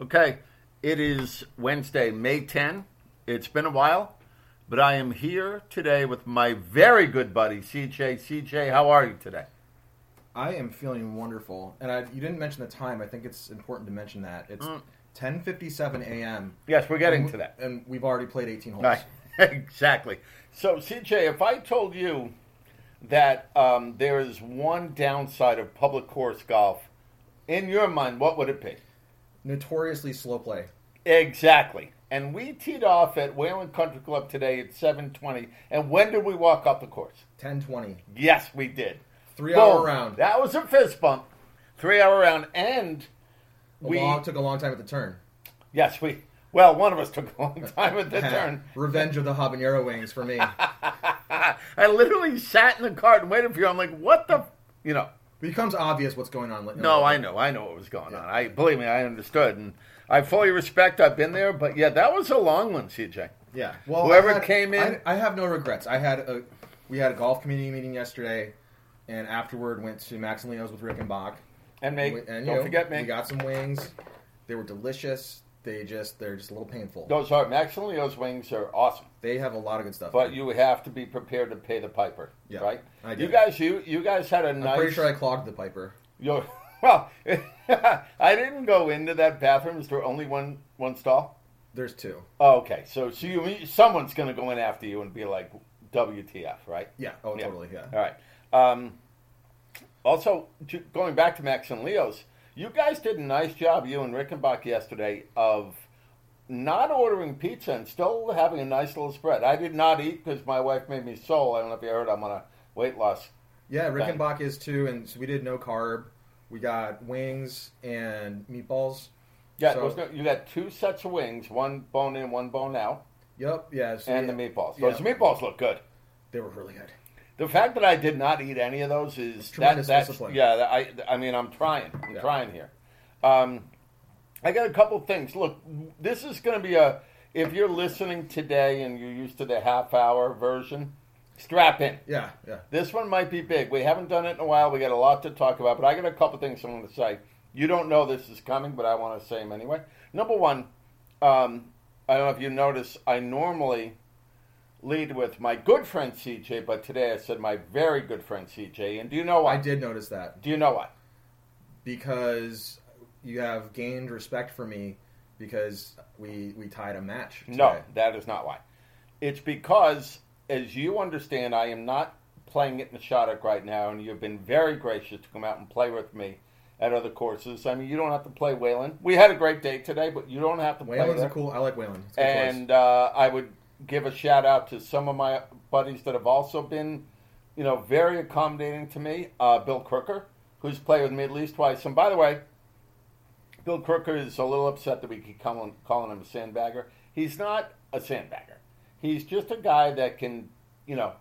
Okay, it is Wednesday, May 10. It's been a while, but I am here today with my very good buddy, CJ. CJ, how are you today? I am feeling wonderful, and I, you didn't mention the time. I think it's important to mention that it's 10:57 a.m. Yes, we're getting and, to that. and we've already played 18 holes. Right. exactly. So, CJ, if I told you that um, there is one downside of public course golf, in your mind, what would it be? Notoriously slow play. Exactly. And we teed off at Wayland Country Club today at 7:20. And when did we walk off the course? 10:20. Yes, we did. Three Boom. hour round. That was a fist bump. Three hour round, and A we long, took a long time at the turn. yes we well one of us took a long time at the turn. Revenge of the habanero wings for me. I literally sat in the cart and waited for you. I'm like, what the, you know. Becomes obvious what's going on. No, I know, I know what was going on. I believe me, I understood, and I fully respect. I've been there, but yeah, that was a long one, CJ. Yeah. Well, Whoever had- came in- I, I have no regrets. I had a we had a golf community meeting yesterday, and afterward went to Max and Leo's with Rickenbach. And me, We- and, you don't forget me. We got some wings. They were delicious. They just they're just a little painful. Those are Max and Leo's wings are awesome, They have a lot of good stuff. but you have to be prepared to pay the piper, Yeah, right? I You guys, you you guys had a I'm nice. pretty sure I clogged the piper. You're, well, I didn't go into that bathroom. Is there only one one stall? There's two. Oh, okay, so so you someone's going to go in after you and be like, "WTF?" Right? Yeah. Oh, Yeah. totally. Yeah. All right. Um, also, going back to Max and Leo's, you guys did a nice job, you and Rickenbach yesterday, of not ordering pizza and still having a nice little spread. I did not eat because my wife made me soul. I don't know if you heard. I'm on a weight loss. Yeah. Rick Bang. and Bach is too, and so we did no carb. We got wings and meatballs. Yeah, So- no, you got two sets of wings, one bone in, one bone out, Yep. Yeah. So and we- the meatballs. yeah. Those meatballs look good. They were really good. The fact that I did not eat any of those is that, that's discipline. yeah. I I mean I'm trying. I'm Yeah. trying here. Um, I got a couple things. Look, this is going to be a. If you're listening today and you're used to the half hour version, strap in. Yeah. Yeah. This one might be big. We haven't done it in a while. We got a lot to talk about, but I got a couple things I want to say. You don't know this is coming, but I want to say them anyway. Number one, um, I don't know if you notice, I normally lead with my good friend CJ, but today I said my very good friend CJ. And do you know why? I did notice that Do you know why? because you have gained respect for me because we we tied a match. No, that is not why. It's because, as you understand, I am not playing it in the Shattuck right now, and you've been very gracious to come out and play with me at other courses. I mean, you don't have to play Wayland. We had a great day today, but you don't have to play Wayland's there. a cool. I like Wayland. It's a good course. and uh, I would give a shout out to some of my buddies that have also been, you know, very accommodating to me. Uh, Bill Crooker, who's played with me at least twice. And by the way, Bill Crooker is a little upset that we keep calling, calling him a sandbagger. He's not a sandbagger. He's just a guy that can, you know,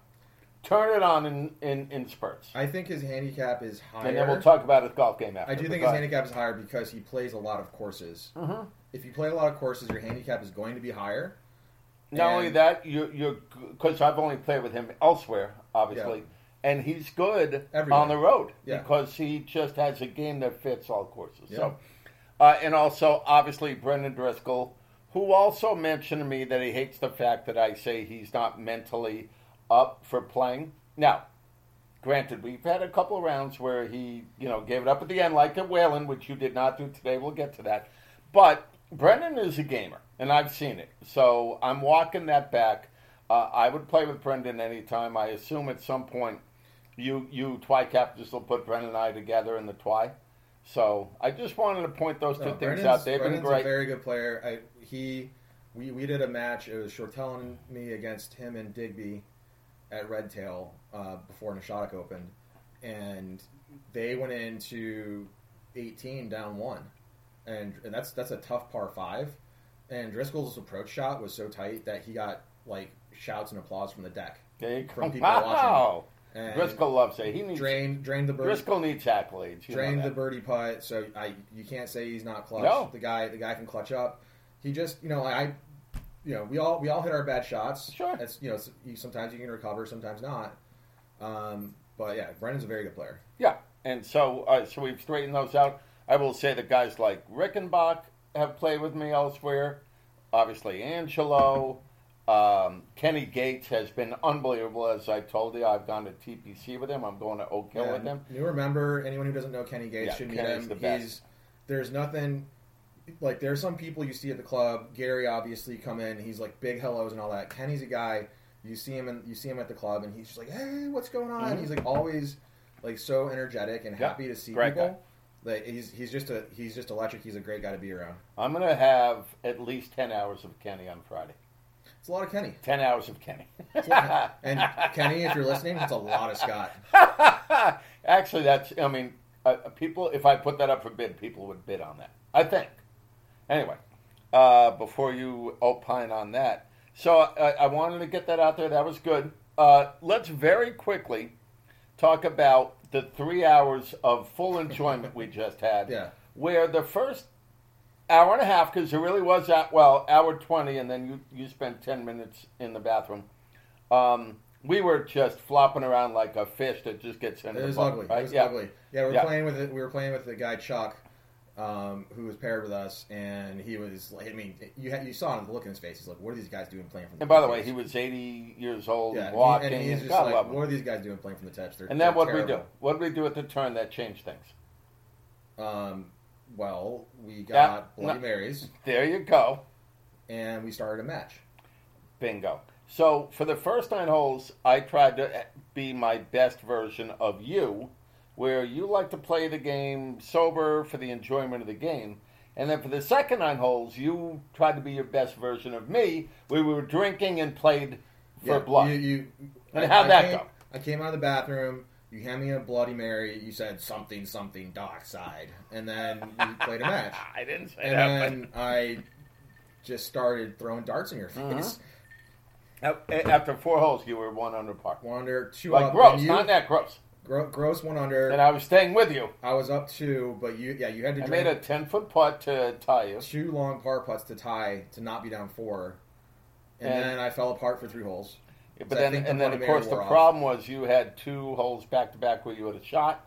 turn it on in, in, in spurts. I think his handicap is higher. and then we'll talk about his golf game after. I do think his handicap is higher because he plays a lot of courses. Mhm. If you play a lot of courses, your handicap is going to be higher. Not And- only that, you you because I've only played with him elsewhere, obviously, Yeah. and he's good Everywhere. on the road Yeah. because he just has a game that fits all courses. Yeah. So, uh, and also obviously Brendan Driscoll, who also mentioned to me that he hates the fact that I say he's not mentally up for playing. Now, granted, we've had a couple of rounds where he, you know, gave it up at the end, like at Wayland, which you did not do today. We'll get to that. But Brendan is a gamer, and I've seen it. So I'm walking that back. Uh, I would play with Brendan anytime. I assume at some point you you Twi captains will put Brendan and I together in the Twi. So I just wanted to point those two No, things Brendan's- out. They've been great. a very good player. I, he, we, we did a match. It was Shortell and me against him and Digby at Redtail uh, before Nashawtuc opened, and they went into 18 down one, and and that's that's a tough par five. And Driscoll's approach shot was so tight that he got like shouts and applause from the deck. From people watching. Wow. And Driscoll loves it. He needs drained drained the birdie, Driscoll needs accolades. You drained the birdie putt. So I you can't say he's not clutch. No. The guy the guy can clutch up. He just you know I you know we all we all hit our bad shots. Sure. It's you know sometimes you can recover, sometimes not. Um, but yeah, Brendan's a very good player. Yeah, and so uh, so we've straightened those out. I will say that guys like Rickenbach have played with me elsewhere. Obviously, Angelo. Um, Kenny Gates has been unbelievable. As I told you, I've gone to TPC with him. I'm going to Oak Hill Yeah, with him. You remember anyone who doesn't know Kenny Gates Yeah, should meet Kenny's him. the best. He's there's nothing like there's some people you see at the club. Gary obviously come in, he's like big hellos and all that. Kenny's a guy you see him and you see him at the club and he's just like, Hey, what's going on? Mhm. He's like always like so energetic and happy to see great people. guy. Like he's he's just a he's just electric. He's a great guy to be around. I'm going to have at least 10 hours of Kenny on Friday. It's a lot of Kenny. 10 hours of Kenny. And Kenny, if you're listening, it's a lot of Scott. Actually, that's, I mean, uh, people, if I put that up for bid, people would bid on that. I think. Anyway, uh, before you opine on that. So I, I wanted to get that out there. That was good. Uh, let's very quickly talk about the three hours of full enjoyment we just had. Yeah. Where the first hour and a half, because it really was that well, hour twenty, and then you you spent ten minutes in the bathroom. Um, we were just flopping around like a fish that just gets in It the was bucket, ugly. right? It was yeah. ugly. Yeah, we were Yeah. playing with it. We were playing with the guy Chuck, um, who was paired with us, and he was. like I mean, you had, you saw the look in his face. He's like, "What are these guys doing playing from?" the And by the way, he was eighty years old, yeah, and he- walking, and he's just like, "What are these guys doing playing from the Tetris?" They're, And then what did we do? What did we do at the turn that changed things? Um, well, we got Bloody no. Marys, There you go. and we started a match. Bingo. So for the first nine holes, I tried to be my best version of you, where you like to play the game sober for the enjoyment of the game. And then for the second nine holes, you tried to be your best version of me, we were drinking and played for Yeah, blood. You, you, And I- how'd I that came- go? I came out of the bathroom. You hand me a Bloody Mary. You said something, something, dark side, and then we played a match. I didn't say that. And that. then I just started throwing darts in your Uh-huh. face. after four holes, you were one under par. One under, two Like up. gross, you, not that gross. Gro- gross one under. And I was staying with you. I was up two, but you, yeah, you had to I made a ten foot putt to tie you. two long par putts to tie to not be down four, and, And- then I fell apart for three holes. But then, the and then of course, the off. problem was you had two holes back to back where you had a shot.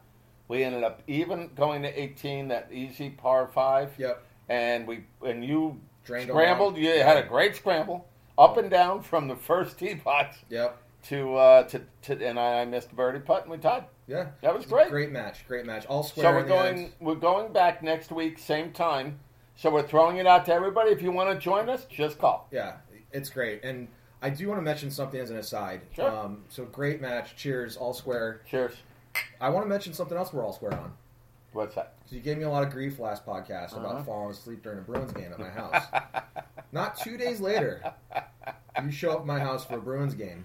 We ended up even going to 18, that easy par five, Yep, and we and you Drained scrambled. along. You had a great scramble up and down from the first tee box yep, to uh, to, to and I missed a birdie putt and we tied. yeah. That was great. Great match, great match. All square. So we're in going we're going back next week, same time. So we're throwing it out to everybody. If you want to join us, just call. Yeah, it's great. And I do want to mention something as an aside. Sure. Um, so great match. Cheers, all square. Cheers. I want to mention something else we're all square on. What's that? Because you gave me a lot of grief last podcast Uh-huh. about falling asleep during a Bruins game at my house. Not two days later, you show up at my house for a Bruins game,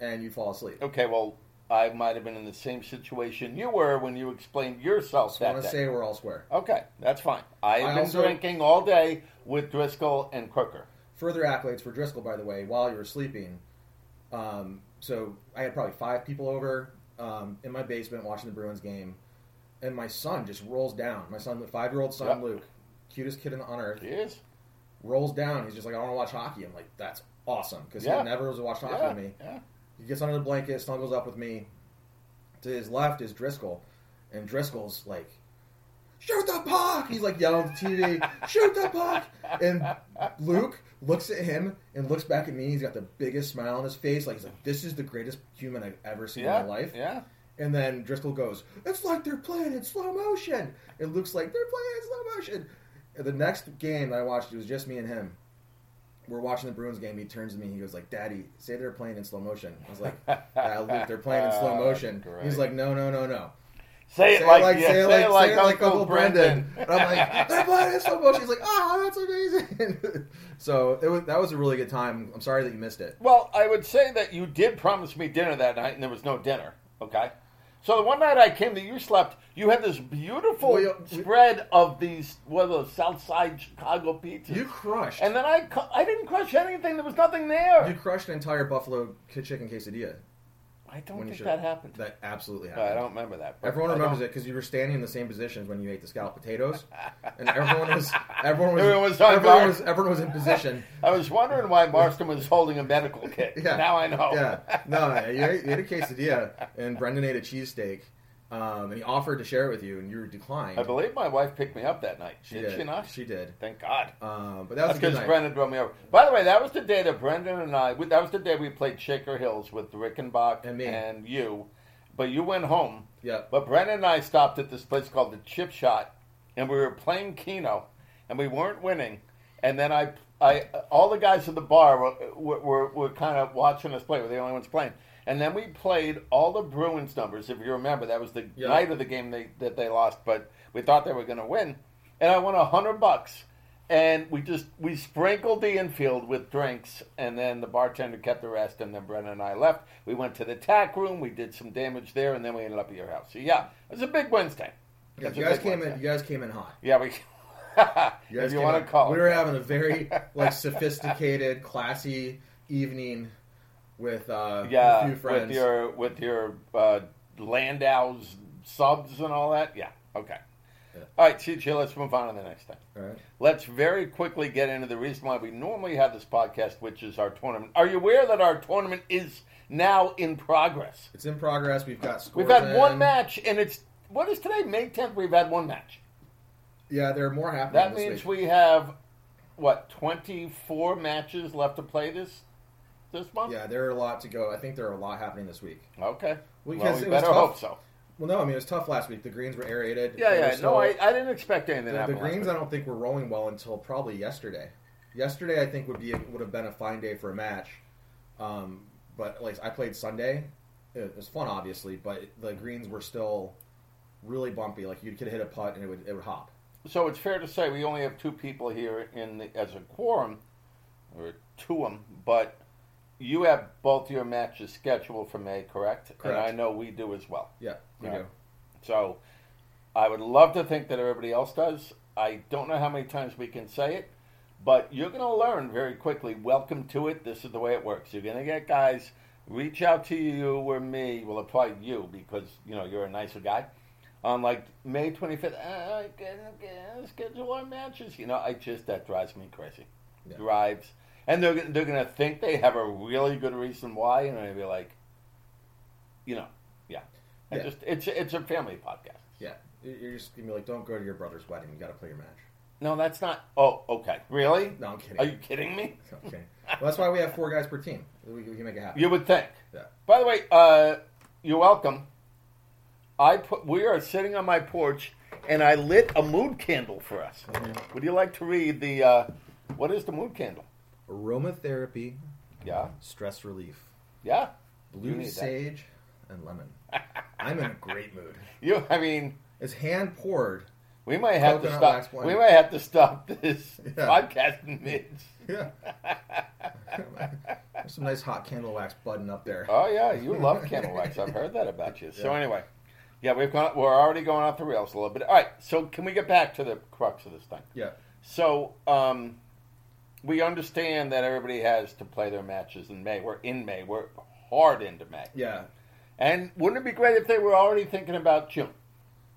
and you fall asleep. Okay, well, I might have been in the same situation you were when you explained yourself Just want to day. say we're all square. Okay, that's fine. I have I been also- drinking all day with Driscoll and Crooker. Further accolades for Driscoll, by the way, while you were sleeping. Um, so I had probably five people over um, in my basement watching the Bruins game, and my son just rolls down. My son, the five-year-old son, Yep. Luke, cutest kid on earth, Cheers. rolls down. He's just like, I want to watch hockey. I'm like, that's awesome because Yeah. he never was watched hockey Yeah, with me. yeah. He gets under the blanket, snuggles up with me. To his left is Driscoll, and Driscoll's like, "Shoot the puck!" He's like yelling at the TV, "Shoot the puck!" And Luke looks at him and looks back at me. He's got the biggest smile on his face, like he's like, "This is the greatest human I've ever seen Yeah, in my life." yeah. And then Driscoll goes, "It's like they're playing in slow motion." It looks like they're playing in slow motion. And the next game that I watched, it was just me and him. We're watching the Bruins game. He turns to me. He goes like, "Daddy, say they're playing in slow motion." I was like, "Yeah, Luke, they're playing in slow ah, motion." Great. He's like, "No, no, no, no." Say it Say it like, like, yeah, say it like, say it like Uncle Uncle Brendan. And I'm like, they're playing in slow motion. He's like, "Oh, that's amazing." so it was that was a really good time. I'm sorry that you missed it. Well, I would say that you did promise me dinner that night, and there was no dinner. Okay. So the one night I came that you slept, you had this beautiful Well, we- spread of these what are those South Side Chicago pizzas. You crushed. and then I cu- I didn't crush anything. There was nothing there. you crushed an entire buffalo chicken quesadilla. I don't when think that happened. That absolutely happened. I don't remember that. Everyone remembers it because you were standing in the same positions when you ate the scalloped potatoes, and everyone was everyone was Everyone was everyone was, everyone was in position. I was wondering why Marston was holding a medical kit. Yeah. Now I know. Yeah, no, you ate, you ate a quesadilla, and Brendan ate a cheesesteak, um, and he offered to share it with you, and you declined. I believe my wife picked me up that night. she did, did. she not? She did. Thank God. Um, but that was That's a good because. Brendan drove me over. By the way, that was the day that Brendan and I. That was the day we played Shaker Hills with Rickenbach And me. and you. But you went home. Yep. But Brendan and I stopped at this place called the Chip Shot, and we were playing Keno, and we weren't winning. And then I, I, all the guys at the bar were, were, were, were kind of watching us play. We're the only ones playing. And then we played all the Bruins numbers. If you remember, that was the Yeah. night of the game they, that they lost, but we thought they were going to win. And I won a hundred bucks. And we just we sprinkled the infield with drinks, and then the bartender kept the rest. And then Brennan and I left. We went to the tack room. We did some damage there, and then we ended up at your house. So yeah, it was a big Wednesday. Yeah, you guys came in. You guys came in hot. Yeah, we. You if you want in- to call we were having a very like sophisticated, classy evening with uh, yeah, a few friends. with your with your uh, Landau's subs and all that. Yeah, okay. Yeah. All right, CJ, let's move on to the next thing. All right. Let's very quickly get into the reason why we normally have this podcast, which is our tournament. Are you aware that our tournament is now in progress? It's in progress. We've got scores. We've had in. one match, and it's what is today? May tenth. We've had one match. Yeah, there are more happening. That means week. we have what twenty four matches left to play this this month. Yeah, there are a lot to go. I think there are a lot happening this week. Okay. Well, because we it was better tough. hope so. Well, no, I mean it was tough last week. The greens were aerated. Yeah, They yeah. still- no, I, I didn't expect anything to the, happen. the greens. I don't think were rolling well until probably yesterday. Yesterday, I think would be would have been a fine day for a match. Um, but like I played Sunday, it was fun, obviously, but the greens were still really bumpy. Like you could hit a putt and it would it would hop. So it's fair to say we only have two people here in the, as a quorum, or two of them, but you have both your matches scheduled for May, correct? correct? And I know we do as well. Yeah, we Yeah. do. So I would love to think that everybody else does. I don't know how many times we can say it, but you're going to learn very quickly. Welcome to it. This is the way it works. You're going to get guys reach out to you or me. Well, apply you because you know you're a nicer guy. On like May 25th, uh, I can, can schedule our matches. You know, I just that drives me crazy. Yeah. Drives, and they're they're going to think they have a really good reason why, and I'll be like, you know, yeah. Yeah. just it's it's a family podcast. Yeah, You- you're just gonna be like, don't go to your brother's wedding. You got to play your match. No, that's not. Oh, okay. Really? No, I'm kidding. Are you kidding me? Okay. Well, that's why we have four guys per team. We, we can make it happen. You would think. Yeah. By the way, uh, you're welcome. I put. We are sitting on my porch, and I lit a mood candle for us. Mhm. Would you like to read the? Uh, what is the mood candle? Aromatherapy, Yeah. stress relief, Yeah. Blue need that. sage, and lemon. I'm in a great mood. You. I mean, It's hand poured. we might have to stop. We might have to stop this Yeah. podcast in mids. Yeah. There's some nice hot candle wax budding up there. Oh yeah, you love candle wax. I've heard that about you. So anyway, yeah, we've gone. We're already going off the rails a little bit. All right, so can we get back to the crux of this thing? Yeah. So um, we understand that everybody has to play their matches in May. We're in May. We're hard into May. Yeah. And wouldn't it be great if they were already thinking about June?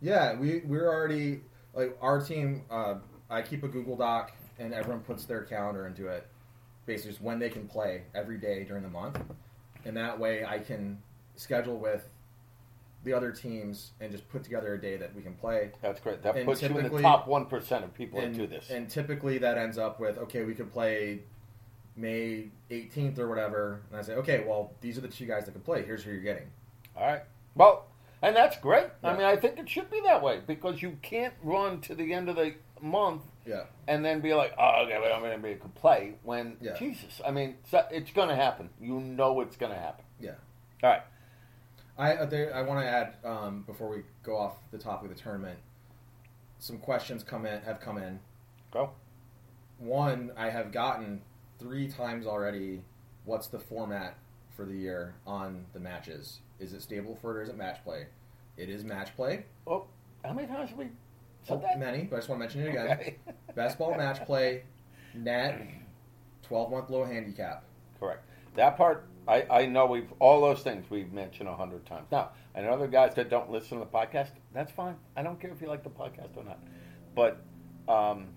Yeah, we we're already like our team. Uh, I keep a Google Doc, and everyone puts their calendar into it. Basically, just when they can play every day during the month, and that way I can schedule with the other teams and just put together a day that we can play. That's great. That And puts you in the top one percent of people and, that do this. And typically that ends up with okay, we could play May 18th or whatever, and I say okay, well these are the two guys that can play. Here's who you're getting. All right. Well, and that's great. I mean, I think it should be that way because you can't run to the end of the month Yeah. and then be like, oh, okay, well, I'm going to be able to play. When Yeah. Jesus, I mean, it's going to happen. You know, it's going to happen. Yeah. All right. I uh, there, I want to add um, before we go off the topic of the tournament, some questions come in have come in. Go. One I have gotten three times already. What's the format for the year on the matches? Is it Stableford or is it match play? It is match play. Oh, how many times have we Oh, said that? many, but I just want to mention it again. Okay. Best ball match play, net, twelve month low handicap. Correct. That part, I, I know we've all those things we've mentioned a hundred times. Now, I know guys that don't listen to the podcast. That's fine. I don't care if you like the podcast or not. But um,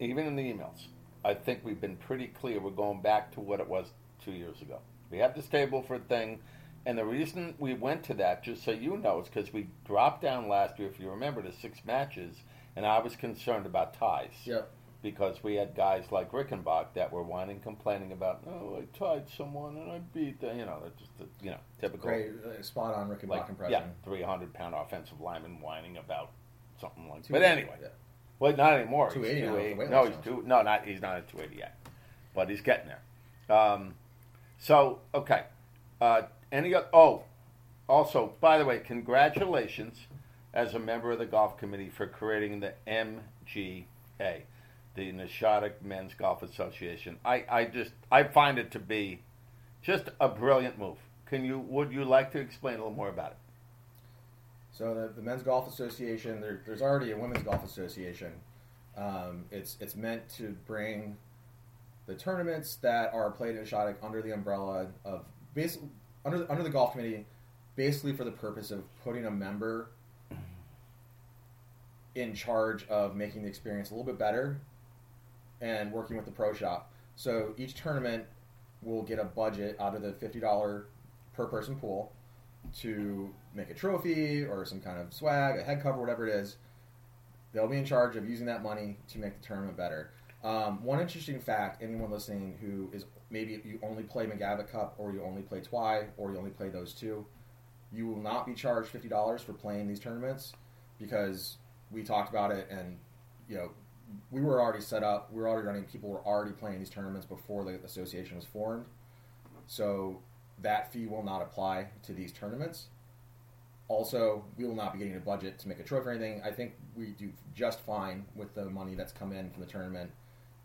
even in the emails, I think we've been pretty clear. We're going back to what it was two years ago. We have this Stableford thing. and the reason we went to that, just so you know, is because we dropped down last year, if you remember, to six matches, and I was concerned about ties. Yep. Because we had guys like Rickenbach that were whining, complaining about, oh, I tied someone and I beat the, you know, that's just the, you know, typical. Great, uh, spot on Rickenbach like, impression. yeah, 300 pound offensive lineman whining about something like Two- But anyway, yeah. well, not anymore. 280 now, 280. No, he's two. No, not he's not at 280 yet, but he's getting there. Um, so okay, uh, any o- oh, also by the way, congratulations as a member of the golf committee for creating the MGA, the Nashawtuc Men's Golf Association. I, I just I find it to be just a brilliant move. Can you would you like to explain a little more about it? So the, the Men's Golf Association, there, there's already a Women's Golf Association. Um, it's it's meant to bring the tournaments that are played in Shoddy under the umbrella of basically under the, under the golf committee, basically for the purpose of putting a member in charge of making the experience a little bit better and working with the pro shop. So each tournament will get a budget out of the fifty dollar per person pool to make a trophy or some kind of swag, a head cover, whatever it is. They'll be in charge of using that money to make the tournament better. Um, one interesting fact: anyone listening who is maybe you only play McGavick Cup or you only play Twy or you only play those two, you will not be charged fifty dollars for playing these tournaments because we talked about it and you know we were already set up. We were already running. People were already playing these tournaments before the association was formed. So that fee will not apply to these tournaments. Also, we will not be getting a budget to make a trophy or anything. I think we do just fine with the money that's come in from the tournament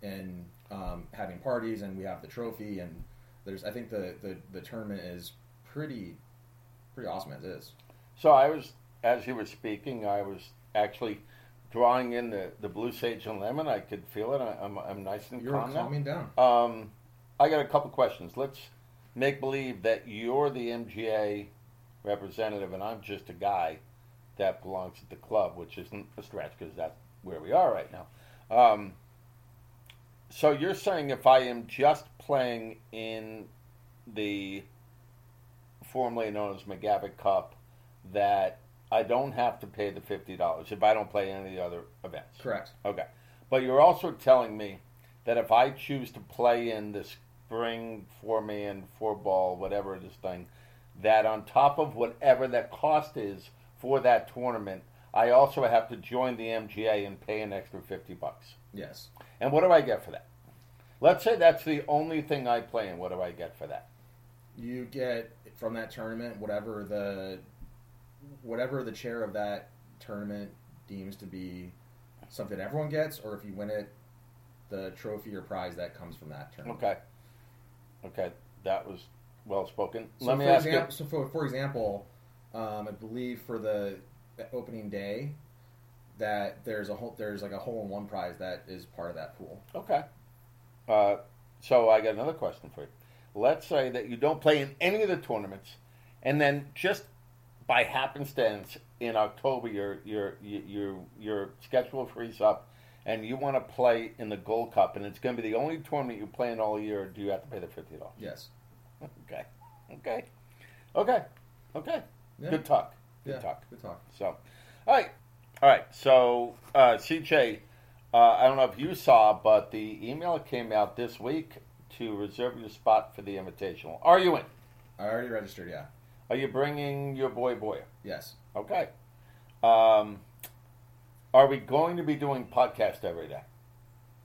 and um, having parties, and we have the trophy. And there's, I think the, the, the tournament is pretty pretty awesome as is. So I was, as you were speaking, I was actually drawing in the, the blue sage and lemon. I could feel it. I, I'm, I'm nice and You're calm now. calming down. Um, I got a couple questions. Let's make believe that you're the MGA representative and I'm just a guy that belongs at the club, which isn't a stretch because that's where we are right now. Um, so you're saying if I am just playing in the formerly known as McGavick Cup, that I don't have to pay the fifty dollars if I don't play any of the other events. Correct. Okay. But you're also telling me that if I choose to play in the spring four man, four ball, whatever this thing, that on top of whatever that cost is for that tournament, I also have to join the MGA and pay an extra fifty bucks. Yes. And what do I get for that? Let's say that's the only thing I play in. What do I get for that? you get from that tournament whatever the whatever the chair of that tournament deems to be something everyone gets, or if you win it, the trophy or prize that comes from that tournament. Okay. Okay, that was well spoken. So Let me for ask example, you. So for, for example, um, I believe for the, the opening day, that there's a whole there's like a hole in one prize that is part of that pool. Okay. Uh, so I got another question for you. Let's say that you don't play in any of the tournaments, and then just by happenstance in October your your your your schedule frees up, and you want to play in the Gold Cup, and it's going to be the only tournament you play in all year. Do you have to pay the fifty dollars? Yes. Okay. Okay. Okay. Okay. Yeah. Good talk. Good yeah. talk. Good talk. So, all right, all right. So, uh, CJ, uh, I don't know if you saw, but the email came out this week to reserve your spot for the invitational. Are you in? I already registered. Yeah. Are you bringing your boy Boyer? Yes. Okay. Um, are we going to be doing podcast every day?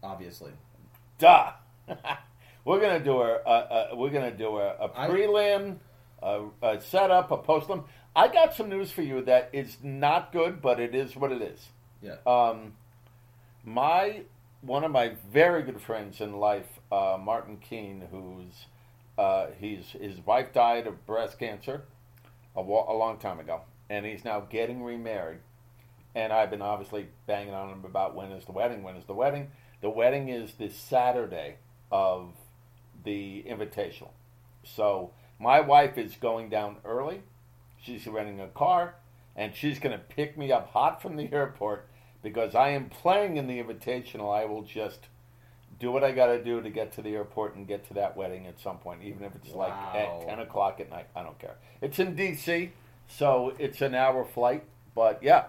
Obviously. Duh. we're gonna do a, a, a we're gonna do a, a I- prelim, a, a setup, a postlim. I got some news for you that is not good, but it is what it is. Yeah. Um, my one of my very good friends in life, uh, Martin Keene, who's uh, he's his wife died of breast cancer a, wa- a long time ago, and he's now getting remarried. And I've been obviously banging on him about when is the wedding? When is the wedding? The wedding is this Saturday of the invitational. So my wife is going down early. She's renting a car, and she's going to pick me up hot from the airport because I am playing in the invitational. I will just do what I got to do to get to the airport and get to that wedding at some point, even if it's like at ten o'clock at night. I don't care. It's in D.C., so it's an hour flight. But yeah,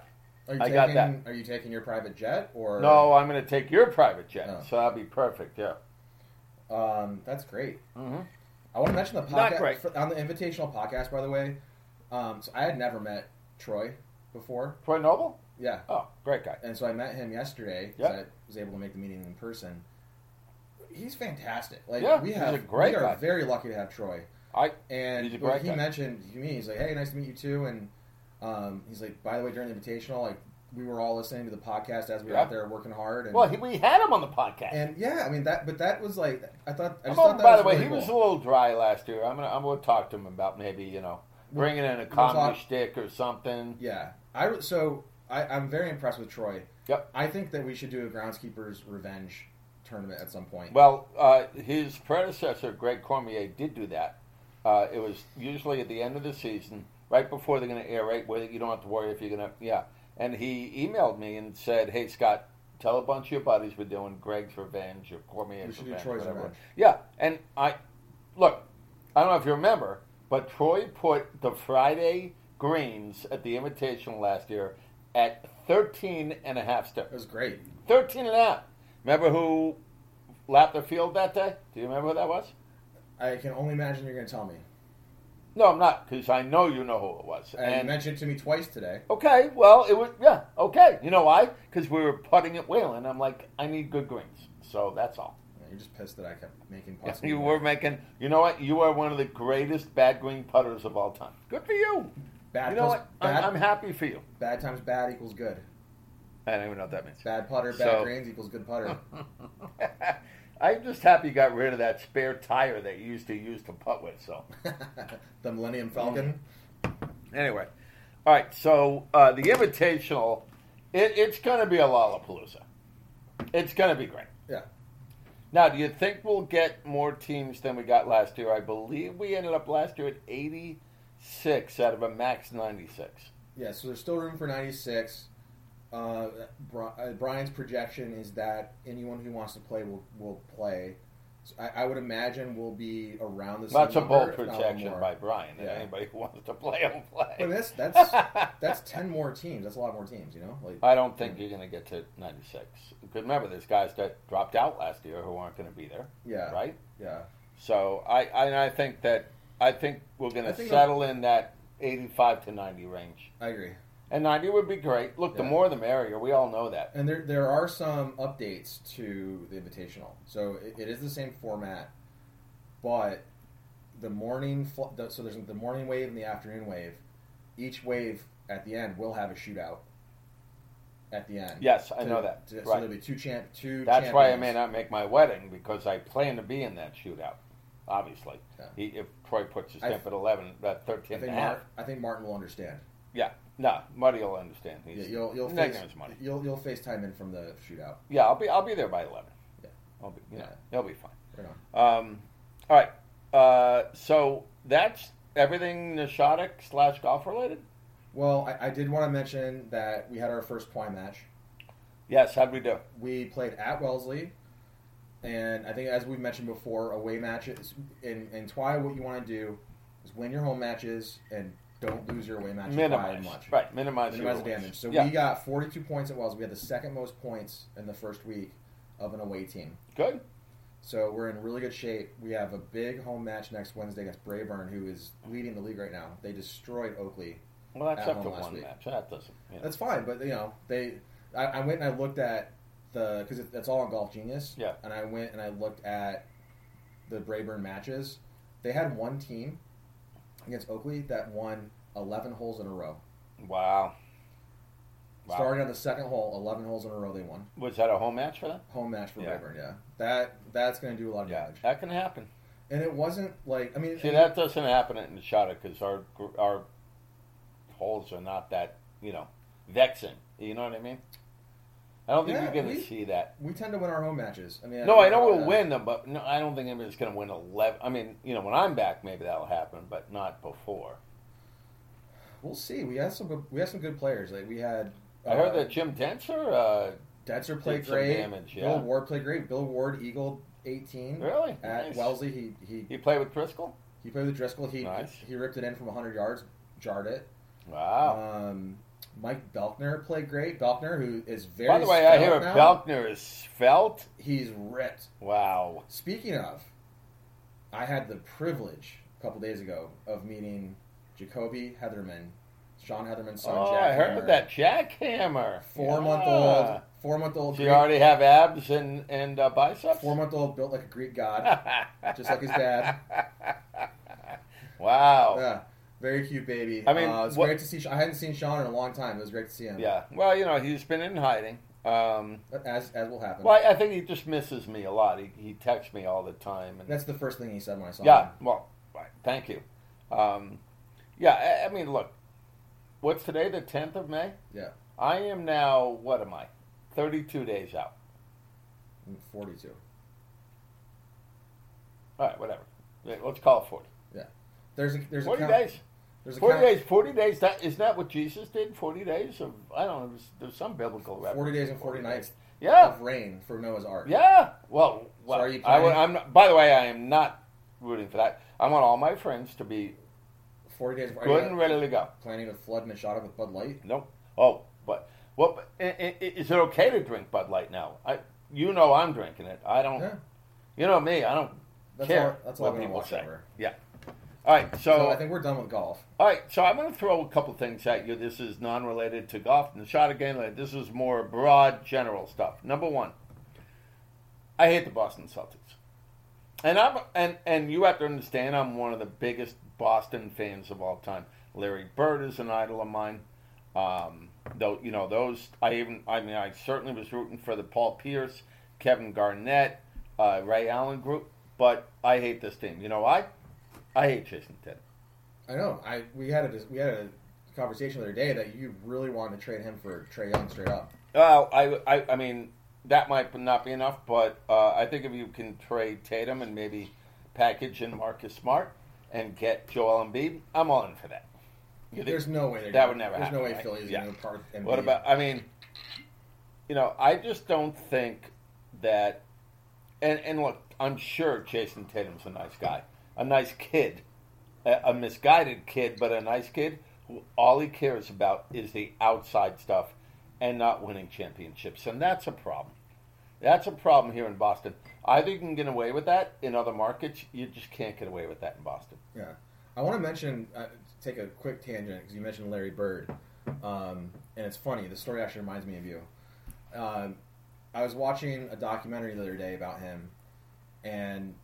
Are you I taking, got that. Are you taking your private jet or no, I'm going to take your private jet, Oh. so that'll be perfect. Yeah. Um, that's great. hmm I want to mention the podcast on the invitational podcast. By the way, um, so I had never met Troy before. Troy Noble. Yeah, Oh, great guy. and so I met him yesterday. Yep. I was able to make the meeting in person. He's fantastic. Like Yeah, we he's have, a great we are guy. very lucky to have Troy. I And He's a great he guy. mentioned to me, he's like, "Hey, nice to meet you too." And um, he's like, "By the way, during the invitational, like we were all listening to the podcast as we were out there working hard." And, well, he, we had him on the podcast. and yeah, I mean that, but that was like I thought. I just over- thought that by was the way, really he cool. was a little dry last year. I'm gonna I'm gonna talk to him about maybe you know bringing in a comedy talk- shtick or something. Yeah, I so I, I'm very impressed with Troy. Yep. I think that we should do a groundskeepers revenge tournament at some point. Well, uh, his predecessor, Greg Cormier, did do that. Uh, it was usually at the end of the season, right before they're going to air it, where you don't have to worry if you're going to, yeah. And he emailed me and said, "Hey Scott, tell a bunch of your buddies we're doing Greg's Revenge or Cormier's We should do Revenge, Troy's whatever." Revenge. Yeah, and I look. I don't know if you remember, but Troy put the Friday greens at the Invitational last year at 13 and a half it steps. was great. 13 and a half. Remember who lapped the field that day? Do you remember who that was? I can only imagine you're going to tell me. No, I'm not, because I know you know who it was. And, you mentioned it to me twice today. okay, well, it was yeah, okay. You know why? Because we were putting at Wayland. I'm like, I need good greens, so that's all. Yeah, You're just pissed that I kept making Yeah, you were making. You know what? You are one of the greatest bad green putters of all time. Good for you. bad. you know what? I'm, Bad, I'm happy for you. bad times bad equals good. I don't even know what that means. Bad putter, bad So- greens equals good putter. I'm just happy you got rid of that spare tire that you used to use to putt with. So. the Millennium Falcon. Anyway, all right. So uh, the Invitational, it, it's going to be a Lollapalooza. It's going to be great. Yeah. Now, do you think we'll get more teams than we got last year? I believe we ended up last year at 86 out of a max 96. Yeah, so there's still room for 96. Uh, uh, Brian's projection is that anyone who wants to play will, will play. So I, I would imagine we'll be around the same That's a bold if not a little projection by Brian. Yeah. anybody who wants to play will play. Mean, that's that's that's ten more teams. That's a lot more teams. You know, like I don't think you're going to get to 96. Because remember, there's guys that dropped out last year who aren't going to be there, yeah, right? yeah, So I, I, I think that I think we're going to settle in that 85 to 90 range, I agree. And 90 would be great. Look, the Yeah. more the merrier. We all know that. And there there are some updates to the Invitational. So it, it is the same format, but the morning fl- the, so there's the morning wave and the afternoon wave. Each wave at the end will have a shootout. At the end, Yes, I To- know that. to- So there'll be two champ two. That's why I champions. may not make my wedding because I plan to be in that shootout. Obviously, Yeah. he, if Troy puts his I- stamp at 11, uh, at I 13 think and a half. Mark, I think Martin will understand. Yeah, no, Muddy will understand. He's Yeah, you'll you'll face, money. you'll you'll FaceTime in from the shootout. Yeah, I'll be I'll be there by 11. Yeah. I'll be. You know, Yeah. he'll be fine. Right. Um, all right. Uh, so that's everything Nashawtuc slash golf related. Well, I, I did want to mention that we had our first Twine match. Yes, how'd we do? We played at Wellesley, and I think as we mentioned before, away matches in in Twi. What you want to do is win your home matches and don't lose your away matches by much. Right, minimize, Minimize your the damage. So yeah, we got 42 points at Wells. We had the second most points in the first week of an away team. good. So we're in really good shape. We have a big home match next Wednesday against Braeburn, who is leading the league right now. They destroyed Oakley. Well, that's At up to one week. match. That doesn't. You know. That's fine, but you know they. I, I went and I looked at the because it, that's all on Golf Genius. Yeah. And I went and I looked at the Braeburn matches. They had one team against Oakley that won 11 holes in a row. wow. Wow. Starting on the second hole, 11 holes in a row they won. Was that a home match for them? Home match for Yeah. Braeburn. Yeah. That that's going to do a lot of Yeah, damage. that can happen. And it wasn't like I mean See, that doesn't happen at Nashawtuc because our our holes are not that you know vexing. You know what I mean? I don't think Yeah, you're going we- to see that. we tend to win our home matches. I mean, No, I know we'll uh, win them, but no, I don't think anybody's going to win eleven. I mean, you know, when I'm back, maybe that'll happen, but not before. We'll see. We had some good, we had some good players. Like we had. I heard uh, that Jim Dentzer uh, Detzer played great. damage, yeah. Bill Ward played great. Bill Ward Eagle 18 Really? at Nice. Wellesley. He he He played with Driscoll? he played with Driscoll. He Nice. he ripped it in from 100 yards, jarred it. Wow. Um, Mike Belkner played great. Belkner, who is very By the way, I hear now, Belkner is felt. he's ripped. Wow. Speaking of, I had the privilege a couple days ago of meeting Jacoby Heatherman, Sean Heatherman's son. Oh, Jack I heard Hammer. of that jackhammer. Four month old. four month old, Do you already have abs and and uh, biceps? four month old, built like a Greek god, just like his dad. wow. Yeah, very cute baby. I mean, uh, it's great to see. I hadn't seen Sean in a long time. It was great to see him. Yeah. Well, you know, he's been in hiding. Um, as as will happen. well, I think he just misses me a lot. He, he texts me all the time. And That's the first thing he said when I saw yeah. him. Yeah. Well, thank you. Um, yeah. I, I mean, look. What's today? The tenth of May. Yeah, I am now. What am I? Thirty-two days out. I'm 42. All right. Whatever. Let's call it forty. There's a there's a Forty count- days. There's a 40 count- days, 40 days, that, isn't that what Jesus did? 40 days of, I don't know, there's, there's some biblical reference. 40 days and to 40 nights Yeah, of rain for Noah's Ark. yeah. Well, well are you I planning- I'm not, by the way, I am not rooting for that. I want all my friends to be 40 days. Are good you and ready to go. planning to flood Nashawtuc with Bud Light? Nope. Oh, but, what, well, i- i- is it okay to drink Bud Light now? I, you know I'm drinking it. I don't, Yeah. you know me, I don't That's care all. That's all what I'm gonna people watch say. over. Yeah. All right, So, so, I think we're done with golf. All right, so I'm going to throw a couple things at you. This is non-related to golf and the shot again. This is more broad, general stuff. Number one, I hate the Boston Celtics, and I'm and and you have to understand I'm one of the biggest Boston fans of all time. Larry Bird is an idol of mine. Um, though you know those, I even I mean I certainly was rooting for the Paul Pierce, Kevin Garnett, uh, Ray Allen group, but I hate this team. You know why? I hate Jayson Tatum. I know. I we had a we had a conversation the other day that you really wanted to trade him for Trae Young straight up. Well, I, I, I mean, that might not be enough, but uh, I think if you can trade Tatum and maybe package in Marcus Smart and get Joel Embiid, I'm all in for that. You think- There's no way That gonna- would never There's happen, no way? Philly's Yeah. going to part. Embiid. What about? I mean, you know, I just don't think that. And and look, I'm sure Jayson Tatum's a nice guy, a nice kid, a, a misguided kid, but a nice kid who all he cares about is the outside stuff and not winning championships, and that's a problem. That's a problem here in Boston. Either you can get away with that in other markets, you just can't get away with that in Boston. Yeah, I want to mention, uh, take a quick tangent because you mentioned Larry Bird, um, and it's funny. The story actually reminds me of you. Um, I was watching a documentary the other day about him, and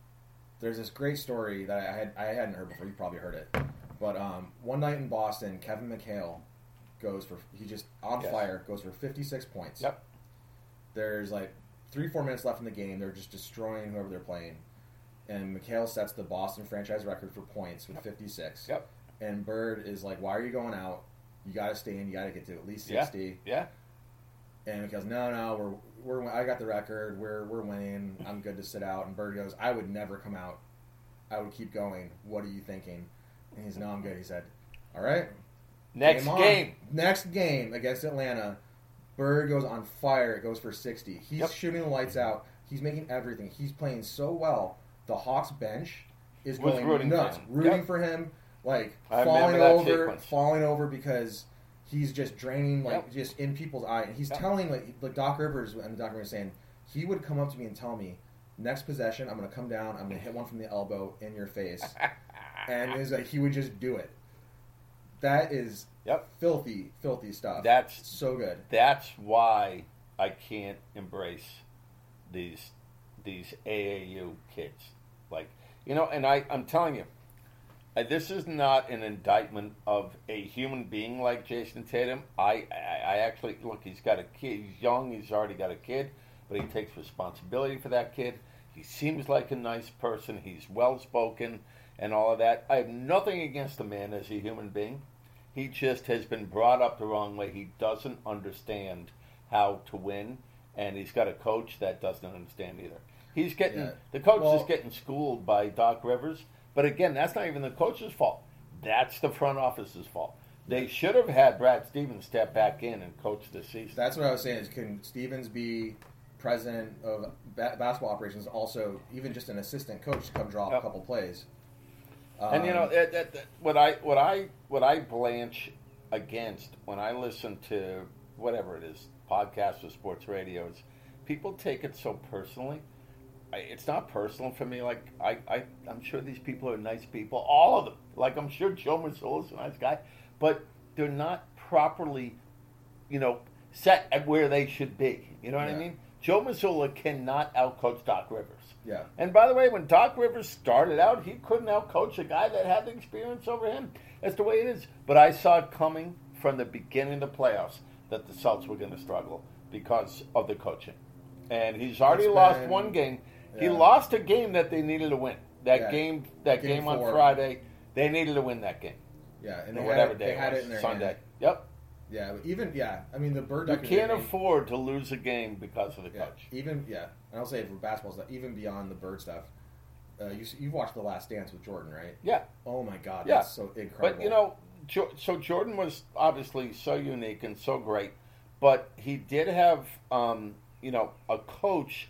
there's this great story that I had I hadn't heard before. You probably heard it, but um, one night in Boston, Kevin McHale goes for he just on Yes. fire goes for 56 points. Yep. There's like three four minutes left in the game. They're just destroying whoever they're playing, and McHale sets the Boston franchise record for points with 56. Yep. And Bird is like, "Why are you going out? You got to stay in. You got to get to at least Yeah. 60." Yeah. And McHale's, "No, no, we're we're I got the record. We're we're winning. I'm good to sit out." And Bird goes, "I would never come out. I would keep going. What are you thinking?" And he's, "No, I'm good." He said, "All right." Next on. game. Next game against Atlanta, Bird goes on fire. It goes for 60. He's Yep. shooting the lights out. He's making everything. He's playing so well. The Hawks bench is Was going rooting nuts, him. rooting Yep. for him, like I falling over, sequence. falling over because he's just draining, like Yep. just in people's eye. And he's Yep. telling, like, like Doc Rivers and the documentary saying, he would come up to me and tell me, next possession, I'm going to come down, I'm going to hit one from the elbow in your face, and is like he would just do it. That is Yep. filthy, filthy stuff. That's so good. that's why I can't embrace these these AAU kids. Like you know, and I I'm telling you, this is not an indictment of a human being like Jayson Tatum. I I, I actually look. He's got a kid. He's young. He's already got a kid, but he takes responsibility for that kid. He seems like a nice person. He's well spoken and all of that. I have nothing against the man as a human being. He just has been brought up the wrong way. He doesn't understand how to win, and he's got a coach that doesn't understand either. He's getting Yeah. the coach Well- is getting schooled by Doc Rivers, but again, that's not even the coach's fault. That's the front office's fault. They should have had Brad Stevens step back in and coach this season. That's what I was saying. Is can Stevens be president of ba- basketball operations, also even just an assistant coach to come draw up a couple plays? and you know Um, that, that, that- what I what I what I blanch against when I listen to whatever it is, podcasts or sports radios, people take it so personally. It's not personal for me. Like I, I, I'm sure these people are nice people, all of them. Like I'm sure Joe Mazzulla's a nice guy, but they're not properly, you know, set at where they should be. You know what I mean? Joe Mazzulla cannot outcoach Doc Rivers. yeah, And by the way, when Doc Rivers started out, he couldn't outcoach a guy that had the experience over him. That's the way it is. But I saw it coming from the beginning of the playoffs that the Celtics were going to struggle because of the coaching. And he's already It's lost been- one game. He lost a game that they needed to win. That game, that Game game, on four. Friday, they needed to win that game yeah, and they whatever it, day they had it it in their Sunday. hand. Yep. Yeah, but even yeah, I mean the bird. You can't afford to lose a game because of the Yeah, coach. even yeah, and I'll say for basketball stuff, even beyond the bird stuff. Uh, you you've watched The Last Dance with Jordan, right? Yeah. Oh my God, Yeah. that's so incredible. But you know, Jo- so Jordan was obviously so unique and so great, but he did have, um, you know, a coach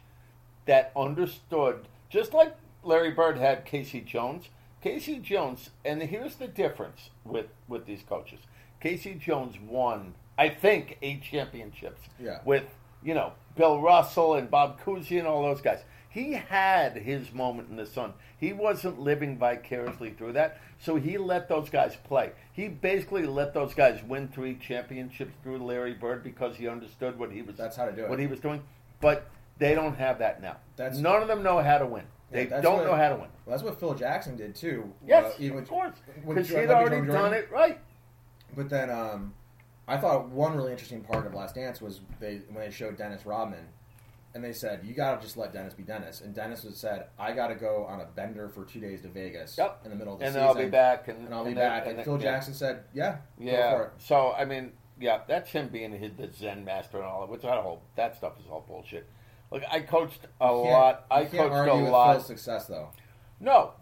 that understood, just like Larry Bird had K.C. Jones. K.C. Jones, and here's the difference with with these coaches. K.C. Jones won, I think, eight championships Yeah. with you know Bill Russell and Bob Cousy and all those guys. He had his moment in the sun. He wasn't living vicariously through that, so he let those guys play. He basically let those guys win three championships through Larry Bird because he understood what he was. That's how to do it. What he was doing, but they don't have that now. That's- None of them know how to win. They that's don't what- know how to win. Well, that's what Phil Jackson did too. Yes, uh, even of course, because he'd already done it right. But then um, I thought one really interesting part of Last Dance was they when they showed Dennis Rodman, and they said you gotta just let Dennis be Dennis, and Dennis was said I gotta go on a bender for two days to Vegas Yep. in the middle of the season. And I'll be back, and, and I'll be and then- back. And, then- Phil yeah. Jackson said, yeah, Yeah. So I mean, yeah, that's him being his, the Zen master and all that. Which that whole that stuff is all bullshit. Look, I coached a You lot. I coached a lot. Phil's success though. No,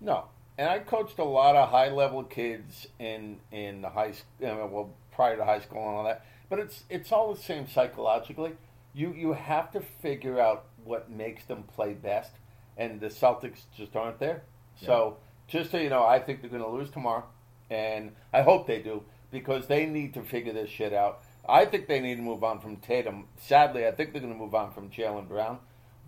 no, and I coached a lot of high level kids in in the high school. Well, prior to high school and all that. But it's it's all the same psychologically. You you have to figure out what makes them play best, and the Celtics just aren't there. So just so you know, I think they're going to lose tomorrow, and I hope they do because they need to figure this shit out. I think they need to move on from Tatum. Sadly, I think they're going to move on from Jaylen Brown.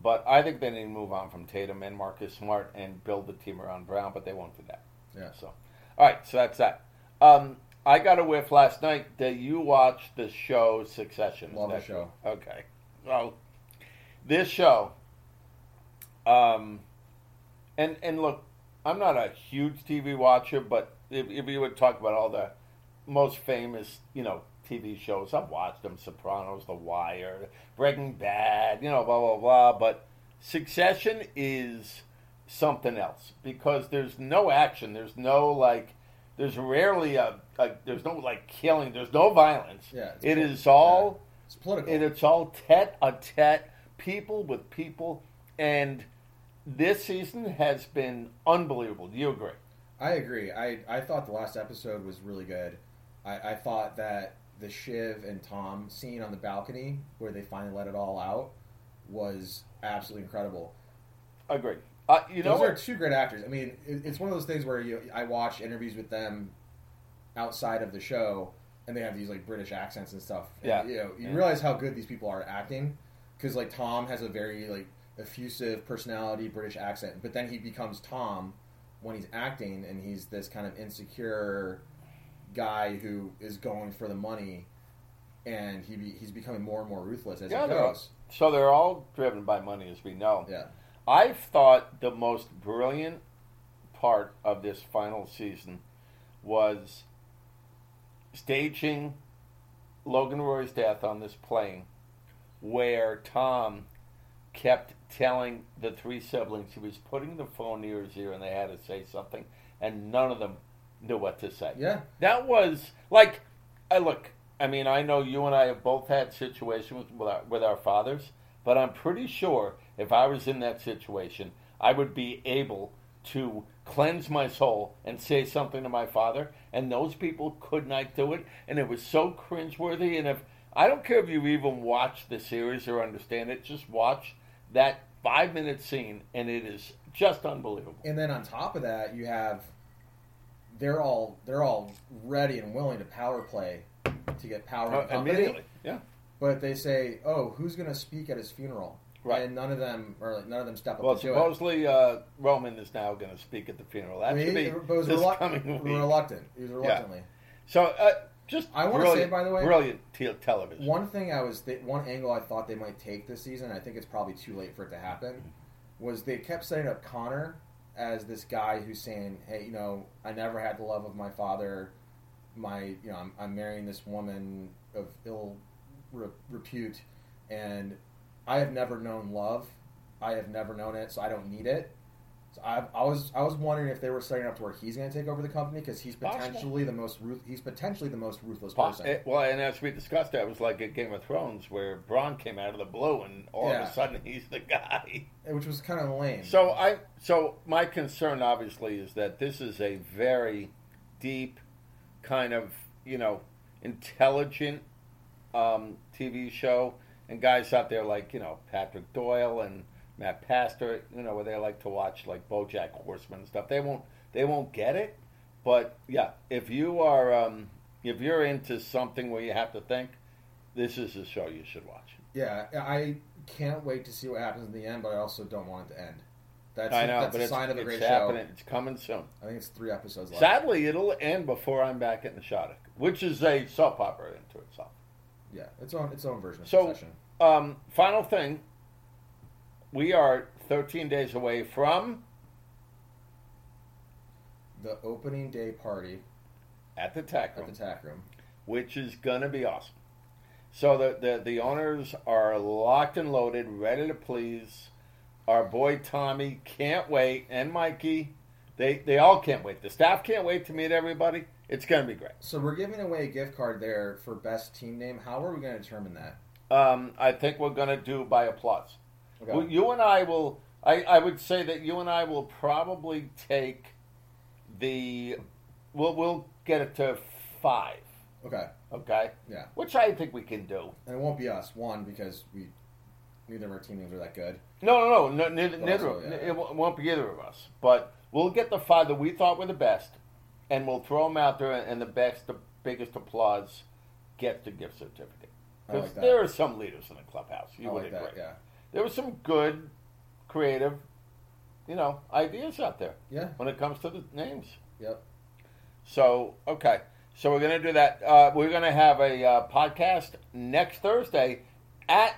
But I think they need to move on from Tatum and Marcus Smart and build the team around Brown, but they won't do that. Yeah. So, all right, so that's that. Um, I got a whiff last night that you watched the show Succession. Love the that show. Okay. Well, this show, um, and and look, I'm not a huge TV watcher, but if, if you would talk about all the most famous, you know, TV shows, I've watched them: Sopranos, The Wire, Breaking Bad, you know, blah blah blah. But Succession is something else because there's no action. There's no like. There's rarely a, a there's no like killing. There's no violence. Yeah, it's it cool. is all It's political. and it's all tete a tete, people with people, and this season has been unbelievable. Do you agree? I agree. I, I thought the last episode was really good. I, I thought that the Shiv and Tom scene on the balcony where they finally let it all out was absolutely incredible. Agree. Uh, you know those are two great actors. I mean, it's one of those things where you I watch interviews with them outside of the show, and they have these like British accents and stuff. And, Yeah. you know, you Yeah. realize how good these people are at acting because like Tom has a very like effusive personality, British accent, but then he becomes Tom when he's acting, and he's this kind of insecure guy who is going for the money, and he be, he's becoming more and more ruthless as Yeah, they're goes. So they're all driven by money, as we know. Yeah, I thought the most brilliant part of this final season was staging Logan Roy's death on this plane, where Tom kept telling the three siblings he was putting the phone near his ear and they had to say something, and none of them knew what to say. yeah, That was like, I look. I mean, I know you and I have both had situations with our, with our fathers, but I'm pretty sure if I was in that situation, I would be able to cleanse my soul and say something to my father, and those people could not do it, and it was so cringeworthy. And if I don't care if you even watch the series or understand it, just watch that five minute scene, and it is just unbelievable. And then on top of that, you have they're all they're all ready and willing to power play to get power Uh, company. immediately, yeah. But they say, "Oh, who's going to speak at his funeral?" Right. And none of them or like, none of them step up Well, to supposedly uh, Roman is now going to speak at the funeral. That I mean, should be it was this reluct- coming week. reluctant. He was reluctantly. So, uh, just I wanna brilliant- say, by the way- brilliant te- television. One thing I was th- one angle I thought they might take this season. I think it's probably too late for it to happen. Was they kept setting up Connor as this guy who's saying, "Hey, you know, I never had the love of my father. My, you know, I'm, I'm marrying this woman of ill re- repute, and I have never known love. I have never known it, so I don't need it." So I, I was I was wondering if they were setting up to where he's going to take over the company because he's Possible. potentially the most ruth- he's potentially the most ruthless person. eh, well, and as we discussed, that was like at Game of Thrones, where Bran came out of the blue, and all of a sudden he's the guy. which was kind of lame. So I, so my concern obviously is that this is a very deep, kind of you know, intelligent um, TV show, and guys out there like you know Patrick Doyle and Matt Pastor, you know, where they like to watch like BoJack Horseman and stuff. They won't, they won't get it. But yeah, if you are, um, if you're into something where you have to think, this is a show you should watch. yeah, I can't wait to see what happens in the end, but I also don't want it to end. That's I know, that's but a it's, sign of a great happening. show. It's coming soon. I think it's three episodes left. Sadly, it'll end before I'm back at Nashawtuc, which is a soap opera into itself. Yeah, its own its own version of So- Succession. Um, final thing, we are 13 days away from The opening day party at the tack room, at the tack room. which is gonna be awesome. So the, the the owners are locked and loaded, ready to please. Our boy Tommy can't wait, and Mikey, they they all can't wait. The staff can't wait to meet everybody. It's gonna be great. So we're giving away a gift card there for best team name. How are we going to determine that? Um, I think we're gonna do by applause. Okay. Well, you and I will. I, I would say that you and I will probably take the. We'll we'll get it to five. okay. Okay. Yeah. Which I think we can do. And it won't be us. One because we neither of our team names are that good. No, no, no. no neither, neither also, yeah. it won't won't be either of us. But we'll get the five that we thought were the best, and we'll throw them out there, and the best, the biggest applause gets the gift certificate. Because like there are some leaders in the clubhouse. You I would like agree. that. Yeah. There were some good, creative, you know, ideas out there. Yeah. when it comes to the names. Yep. So okay, so we're gonna do that. Uh, we're gonna have a uh, podcast next Thursday at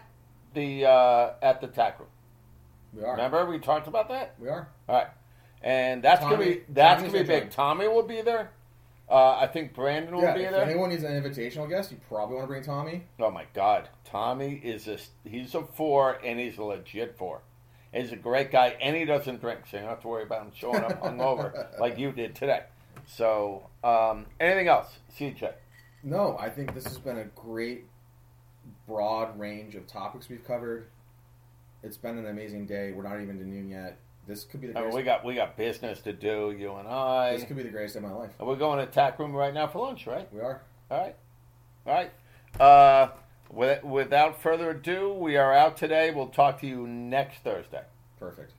the uh, at the tack room. We are. Remember we talked about that. We are. All right, and that's gonna be that's Tommy's gonna be big. Tommy will be there. Uh, I think Brandon will Yeah. be If there. anyone needs an invitational guest, you probably want to bring Tommy. Oh my God, Tommy is a he's a four and he's a legit four. He's a great guy and he doesn't drink, so you don't have to worry about him showing up hungover like you did today. So, um, anything else, CJ? No, I think this has been a great, broad range of topics we've covered. It's been an amazing day. We're not even to noon yet. This could be the I mean, we got we got business to do, you and I. this could be the greatest day of my life. And we're going to tack room right now for lunch, right? We are. All right, all right. Uh, with, without further ado, we are out today. We'll talk to you next Thursday. Perfect.